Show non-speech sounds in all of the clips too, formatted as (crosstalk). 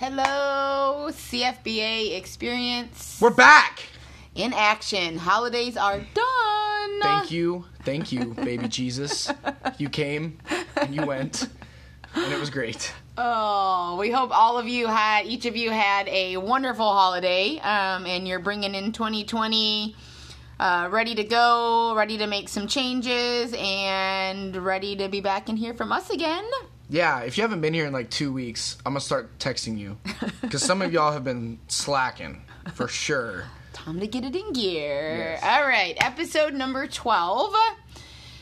Hello, CFBA experience We're back. in action. Holidays are done. Thank you, thank you, baby Jesus. You came and you went, and it was great. Oh, we hope all of you had, each of you had a wonderful holiday, um, and you're bringing in 2020 uh, ready to go, ready to make some changes, and ready to be back and hear from us again. Yeah, if you haven't been here in like two weeks, I'm gonna start texting you (laughs) because some of y'all have been slacking for sure. Time to get it in gear. Yes. All right, episode number 12.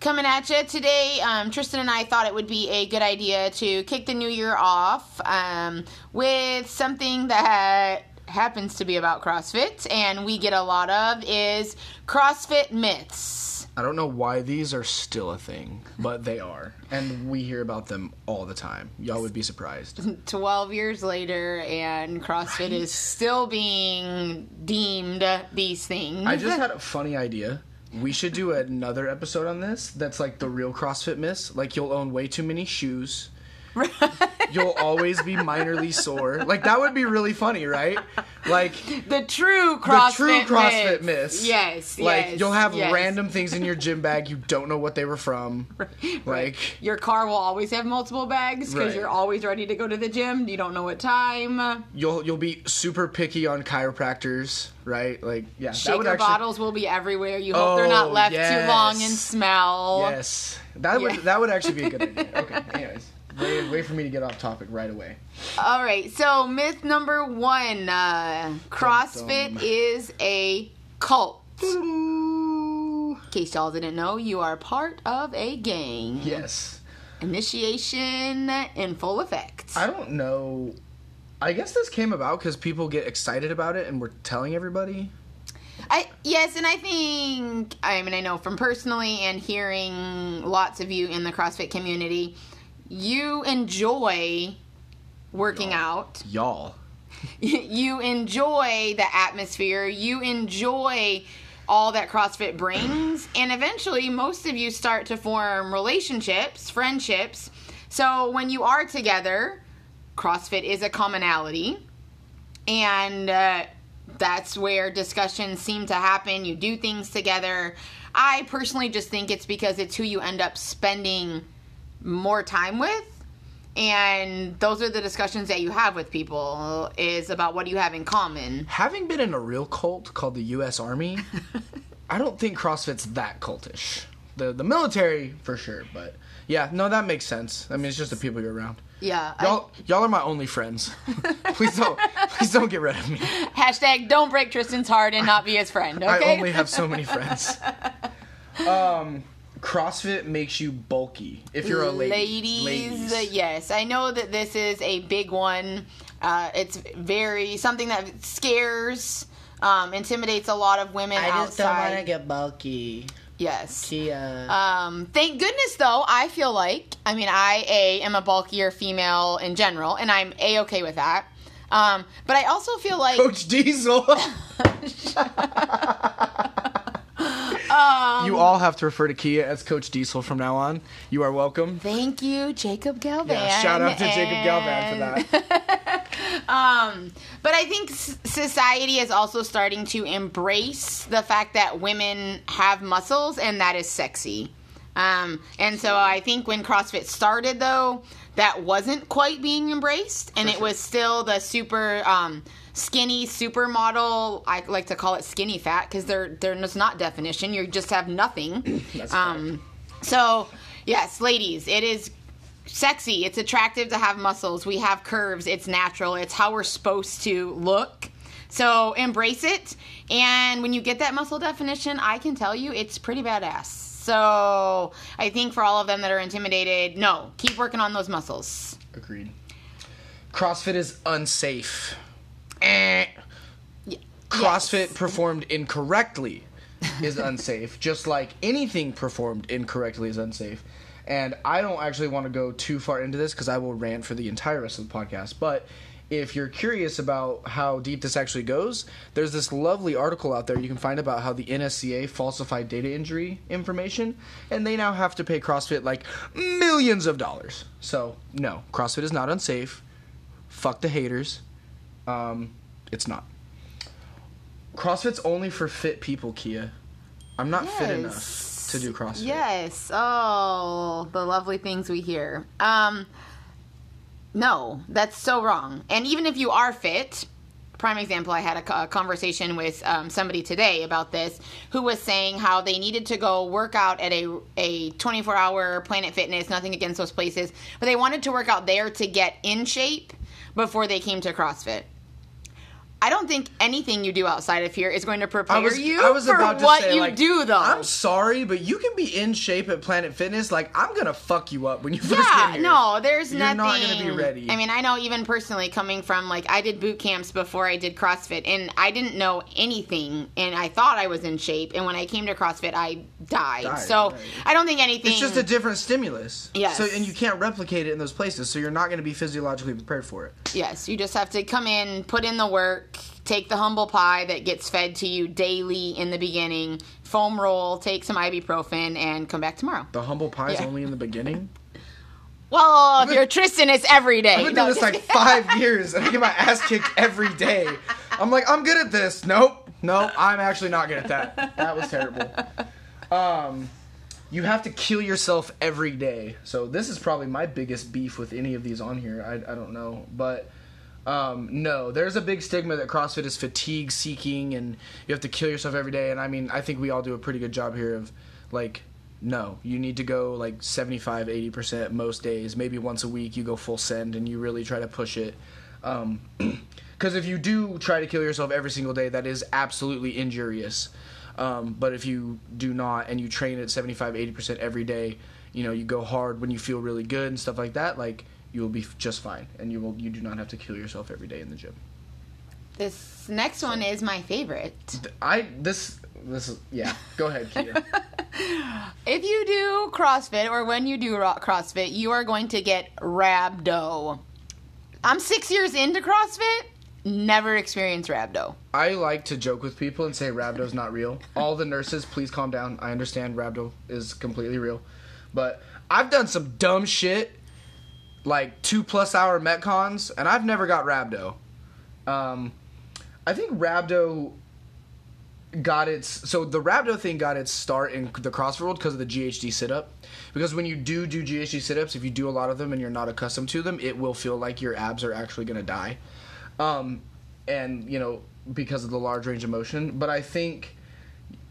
Coming at you today, um, Tristan and I thought it would be a good idea to kick the new year off um, with something that happens to be about CrossFit and we get a lot of is CrossFit myths. I don't know why these are still a thing, but they are, and we hear about them all the time. Y'all would be surprised. (laughs) 12 years later and CrossFit is still being deemed these things. I just had a funny idea. We should do another episode on this. That's like the real CrossFit miss. Like you'll own way too many shoes. (laughs) You'll always be minorly sore. Like that would be really funny, right? Like the true CrossFit the true CrossFit myths. miss. Yes, Like yes, you'll have yes. random things in your gym bag you don't know what they were from. (laughs) Right. Like Your car will always have multiple bags because Right. you're always ready to go to the gym. You don't know what time. you'll you'll be super picky on chiropractors, right? Like yeah, that Shaker would actually bottles will be everywhere. You hope they're not Oh, left too long and smell. Yes. That would that would actually be a good (laughs) idea. Okay. Anyways. Wait, wait for me to get off topic right away. All right. So myth number one: uh, CrossFit dum. is a cult. In case y'all didn't know, you are part of a gang. Yes. Initiation in full effect. I don't know. I guess this came about because people get excited about it and we're telling everybody. I yes, and I think I mean I know from personally and hearing lots of you in the CrossFit community, you enjoy working out. Y'all. (laughs) you enjoy the atmosphere. You enjoy all that CrossFit brings, (clears throat) and eventually most of you start to form relationships, friendships. So when you are together, CrossFit is a commonality and uh, that's where discussions seem to happen. You do things together. I personally just think it's because it's who you end up spending more time with. And those are the discussions that you have with people is about what do you have in common. Having been in a real cult called the U.S. Army, (laughs) I don't think CrossFit's that cultish. The the military for sure, but yeah, no, that makes sense. I mean, it's just the people you're around. Yeah. Y'all, y'all are my only friends. (laughs) please don't, please don't get rid of me. hashtag don't break Tristan's heart and not be his friend. Okay. I only have so many friends. (laughs) Um, CrossFit makes you bulky if you're a lady. ladies, uh, yes i know that this is a big one uh, it's very something that scares um, intimidates a lot of women I just don't want to get bulky. yes Kia. um, thank goodness though i feel like i mean i a am a bulkier female in general and i'm a okay with that um, but i also feel like Coach Diesel. (laughs) (laughs) Um, you all have to refer to Kia as Coach Diesel from now on. You are welcome. thank you jacob galvan Yeah, shout out to Jacob Galvan for that. (laughs) Um, but I think society is also starting to embrace the fact that women have muscles and that is sexy. Um, and so I think when CrossFit started, though, that wasn't quite being embraced, and it was still the super um, skinny supermodel. I like to call it skinny fat because there there's not definition. You just have nothing. (clears throat) Um, so yes, ladies, it is sexy. It's attractive to have muscles. We have curves. It's natural. It's how we're supposed to look. So embrace it. And when you get that muscle definition, I can tell you it's pretty badass. So I think for all of them that are intimidated, no, keep working on those muscles. Agreed. CrossFit is unsafe. Eh. Y- CrossFit yes. performed incorrectly is (laughs) unsafe, just like anything performed incorrectly is unsafe. And I don't actually want to go too far into this because I will rant for the entire rest of the podcast. But if you're curious about how deep this actually goes, there's this lovely article out there you can find about how the NSCA falsified data injury information, and they now have to pay CrossFit like millions of dollars. So, no, CrossFit is not unsafe. Fuck the haters. Um, it's not. CrossFit's only for fit people, Kia. I'm not fit enough to do CrossFit. Yes. Oh, the lovely things we hear. Um, no, that's so wrong. And even if you are fit, prime example, I had a, conversation with um, somebody today about this who was saying how they needed to go work out at a, a 24 hour Planet Fitness, nothing against those places, but they wanted to work out there to get in shape before they came to CrossFit. I don't think anything you do outside of here is going to prepare I was, you I was for about to what say, you like, do, though. I'm sorry, but you can be in shape at Planet Fitness. Like, I'm gonna fuck you up when you (laughs) first yeah, get here. no, there's nothing. You're not gonna be ready. I mean, I know even personally coming from like I did boot camps before I did CrossFit, and I didn't know anything, and I thought I was in shape, and when I came to CrossFit, I died. Died, so right. I don't think anything. It's just a different stimulus. Yes. So and you can't replicate it in those places, so you're not going to be physiologically prepared for it. yes, you just have to come in, put in the work, take the humble pie that gets fed to you daily in the beginning, foam roll, take some ibuprofen, and come back tomorrow. The humble pie is Yeah. only in the beginning. (laughs) Well, if you're Tristan, it's every day. I've been doing this like five (laughs) years, and I get my ass kicked every day. I'm like, I'm good at this. Nope, nope. I'm actually not good at that. That was terrible. Um, you have to kill yourself every day. So this is probably my biggest beef with any of these on here. I, I don't know, but um, no, there's a big stigma that CrossFit is fatigue seeking, and you have to kill yourself every day. And I mean, I think we all do a pretty good job here of like. No, you need to go like 75, 80% most days. Maybe once a week you go full send and you really try to push it. Um, (clears throat) because if you do try to kill yourself every single day, that is absolutely injurious. Um, but if you do not and you train at 75, 80% every day, you know, you go hard when you feel really good and stuff like that, like you will be just fine and you will you do not have to kill yourself every day in the gym. This next one is my favorite. I this this is yeah. Go ahead, Kia. (laughs) If you do CrossFit or when you do CrossFit, you are going to get rhabdo. I'm six years into CrossFit, never experienced rhabdo. I like to joke with people and say rhabdo's not real. All the nurses, please calm down. I understand rhabdo is completely real, but I've done some dumb shit, like two plus hour metcons, and I've never got rhabdo. Um, I think rhabdo got its so the rhabdo thing got its start in the CrossFit world because of the GHD sit up. Because when you do do GHD sit ups, if you do a lot of them and you're not accustomed to them, it will feel like your abs are actually gonna die. Um, and you know because of the large range of motion. But I think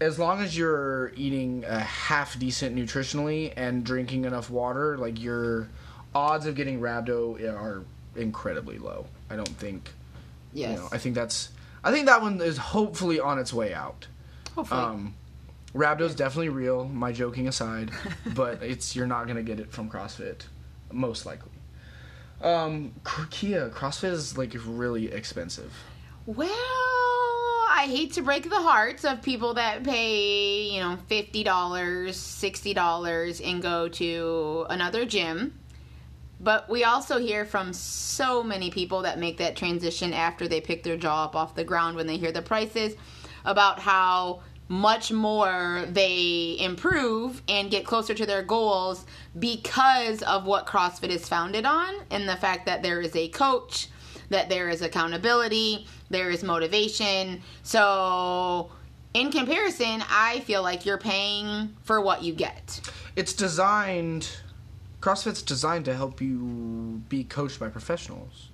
as long as you're eating a half decent nutritionally and drinking enough water, like your odds of getting rhabdo are incredibly low. I don't think. Yes. You know, I think that's. I think that one is hopefully on its way out. Hopefully. Um, rhabdo's definitely real. My joking aside, (laughs) but it's you're not gonna get it from CrossFit, most likely. Um, Kia CrossFit is like really expensive. well, I hate to break the hearts of people that pay, you know, $50, $60 and go to another gym. But we also hear from so many people that make that transition after they pick their jaw up off the ground when they hear the prices about how much more they improve and get closer to their goals because of what CrossFit is founded on and the fact that there is a coach, that there is accountability, there is motivation. So, in comparison, I feel like you're paying for what you get. It's designed. CrossFit's designed to help you be coached by professionals.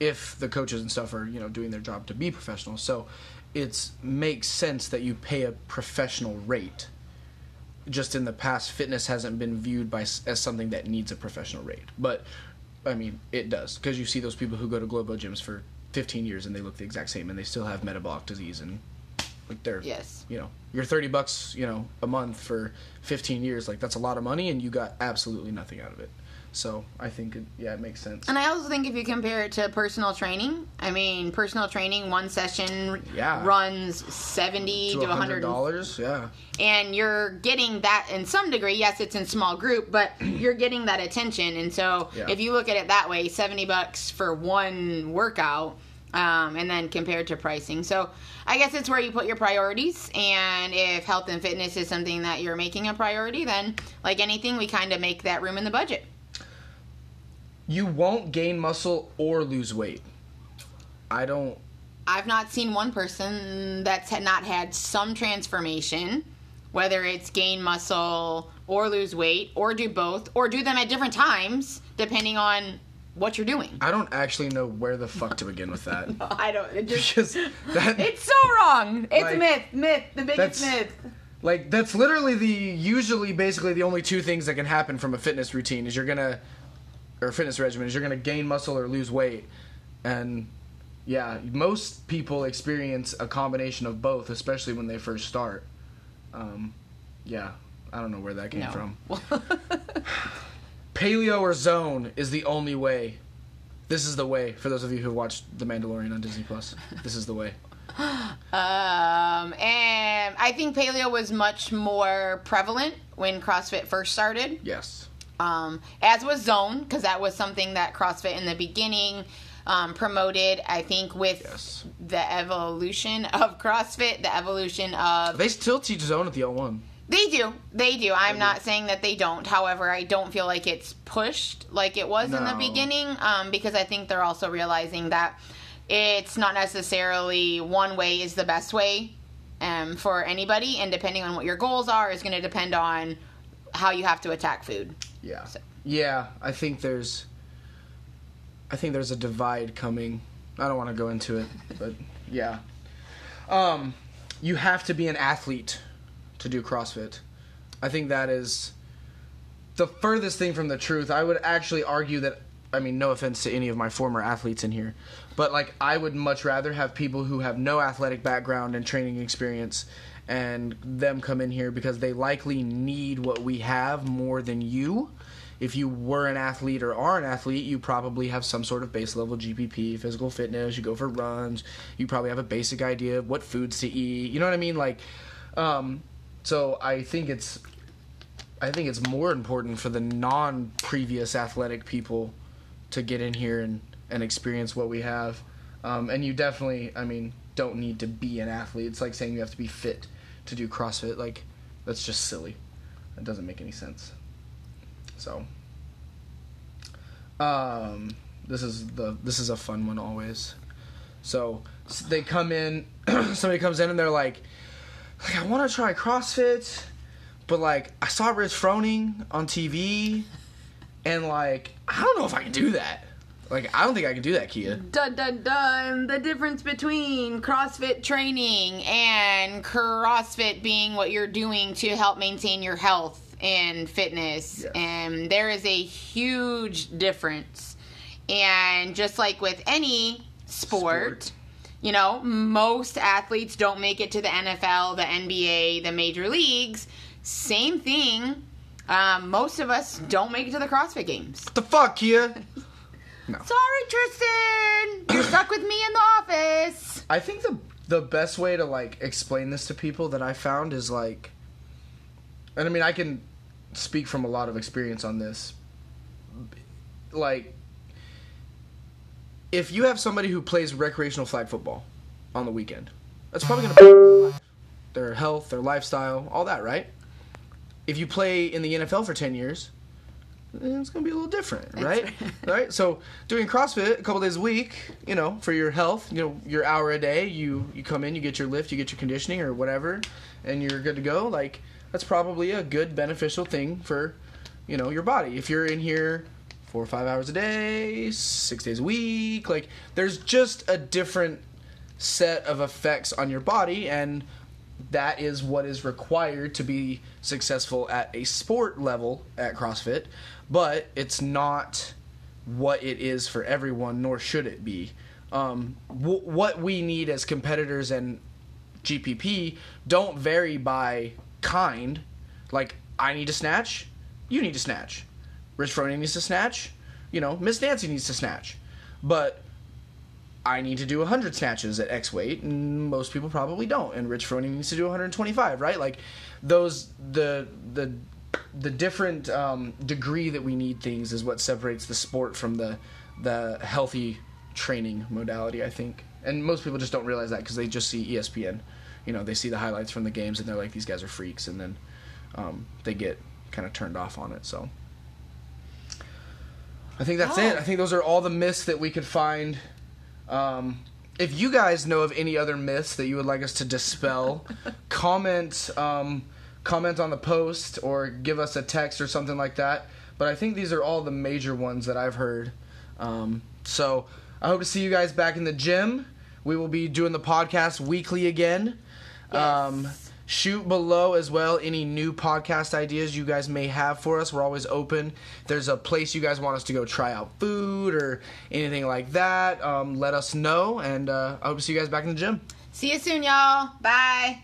If the coaches and stuff are, you know, doing their job to be professionals. So it makes sense that you pay a professional rate. Just in the past, fitness hasn't been viewed by as something that needs a professional rate. But I mean, it does because you see those people who go to Globo gyms for 15 years and they look the exact same and they still have metabolic disease and like they're Yes. you know, you're 30 bucks, you know, a month for 15 years. Like that's a lot of money and you got absolutely nothing out of it. So I think, it, yeah, it makes sense. And I also think if you compare it to personal training, I mean, personal training, one session Yeah. runs 70 to, to 100 dollars, yeah. and you're getting that in some degree yes it's in small group but (clears throat) you're getting that attention and so Yeah. if you look at it that way 70 bucks for one workout um, and then compared to pricing so i guess it's where you put your priorities and if health and fitness is something that you're making a priority then like anything we kind of make that room in the budget you won't gain muscle or lose weight. I don't. I've not seen one person that's had not had some transformation, whether it's gain muscle or lose weight or do both or do them at different times depending on what you're doing. I don't actually know where the fuck to begin with that. (laughs) I don't. It just, because that, (laughs) it's so wrong. It's Like, myth, myth, the biggest myth. like that's literally the usually basically the only two things that can happen from a fitness routine is you're gonna or fitness regimen is you're gonna gain muscle or lose weight and yeah most people experience a combination of both especially when they first start um, yeah i don't know where that came No. from (laughs) paleo or zone is the only way this is the way for those of you who watched the mandalorian on disney plus this is the way (laughs) Um, and I think paleo was much more prevalent when CrossFit first started. yes um, as was zone because that was something that CrossFit in the beginning um, promoted. I think with Yes. the evolution of CrossFit, the evolution of they still teach zone at the l1 they do, they do. I'm not saying that they don't. However, I don't feel like it's pushed like it was in the beginning um, because I think they're also realizing that it's not necessarily one way is the best way um, for anybody, and depending on what your goals are, is going to depend on how you have to attack food. Yeah. So- Yeah, I think there's I think there's a divide coming. I don't want to go into it, but yeah. Um you have to be an athlete to do CrossFit. I think that is the furthest thing from the truth. I would actually argue that I mean no offense to any of my former athletes in here, but like I would much rather have people who have no athletic background and training experience and them come in here because they likely need what we have more than you. If you were an athlete or are an athlete, you probably have some sort of base level GPP, physical fitness, you go for runs, you probably have a basic idea of what foods to eat. You know what I mean? Like um so I think it's I think it's more important for the non previous athletic people to get in here and, and experience what we have. Um, and you definitely, I mean, don't need to be an athlete. It's like saying you have to be fit to do CrossFit. Like, that's just silly. That doesn't make any sense. So, um, this is the this is a fun one always. So s- they come in, (clears throat) somebody comes in and they're like, like I want to try CrossFit, but like I saw Rich Froning on TV, and like I don't know if I can do that. Like I don't think I can do that, Kia. Dun dun dun! The difference between CrossFit training and CrossFit being what you're doing to help maintain your health and fitness, Yes. and there is a huge difference. And just like with any sport, Sport. You know, most athletes don't make it to the NFL, the NBA, the major leagues. Same thing. Um, most of us don't make it to the CrossFit games. What the fuck, Kia? (laughs) Sorry, Tristan. You're stuck with me in the office. I think the the best way to like explain this to people that I found is like, and I mean I can speak from a lot of experience on this. Like, if you have somebody who plays recreational flag football on the weekend, that's probably going (sighs) to their health, their lifestyle, all that, right? If you play in the NFL for ten years, eh, it's going to be a little different, right? right. (laughs) right? So doing CrossFit a couple days a week, you know, for your health, you know, your hour a day, you you come in, you get your lift, you get your conditioning or whatever, and you're good to go. Like that's probably a good beneficial thing for, you know, your body. If you're in here four or five hours a day, six days a week, like there's just a different set of effects on your body and that is what is required to be successful at a sport level at CrossFit, but it's not what it is for everyone, nor should it be. Um, w- what we need as competitors and GPP don't vary by kind. Like, I need to snatch, you need to snatch. Rich Froning needs to snatch, you know, Miss Nancy needs to snatch. But I need to do 100 snatches at X weight, and most people probably don't. And Rich Froning needs to do 125, right? Like those the the the different um, degree that we need things is what separates the sport from the the healthy training modality. I think, and most people just don't realize that because they just see ESPN. You know, they see the highlights from the games and they're like, these guys are freaks, and then um, they get kind of turned off on it. So. I think that's Oh. it. I think those are all the myths that we could find. Um, if you guys know of any other myths that you would like us to dispel, (laughs) comment um, comment on the post or give us a text or something like that. But I think these are all the major ones that I've heard. Um, so I hope to see you guys back in the gym. We will be doing the podcast weekly again. Um, shoot below as well any new podcast ideas you guys may have for us. We're always open. There's a place you guys want us to go try out food or anything like that, um, let us know. And uh, I hope to see you guys back in the gym. See you soon, y'all. Bye.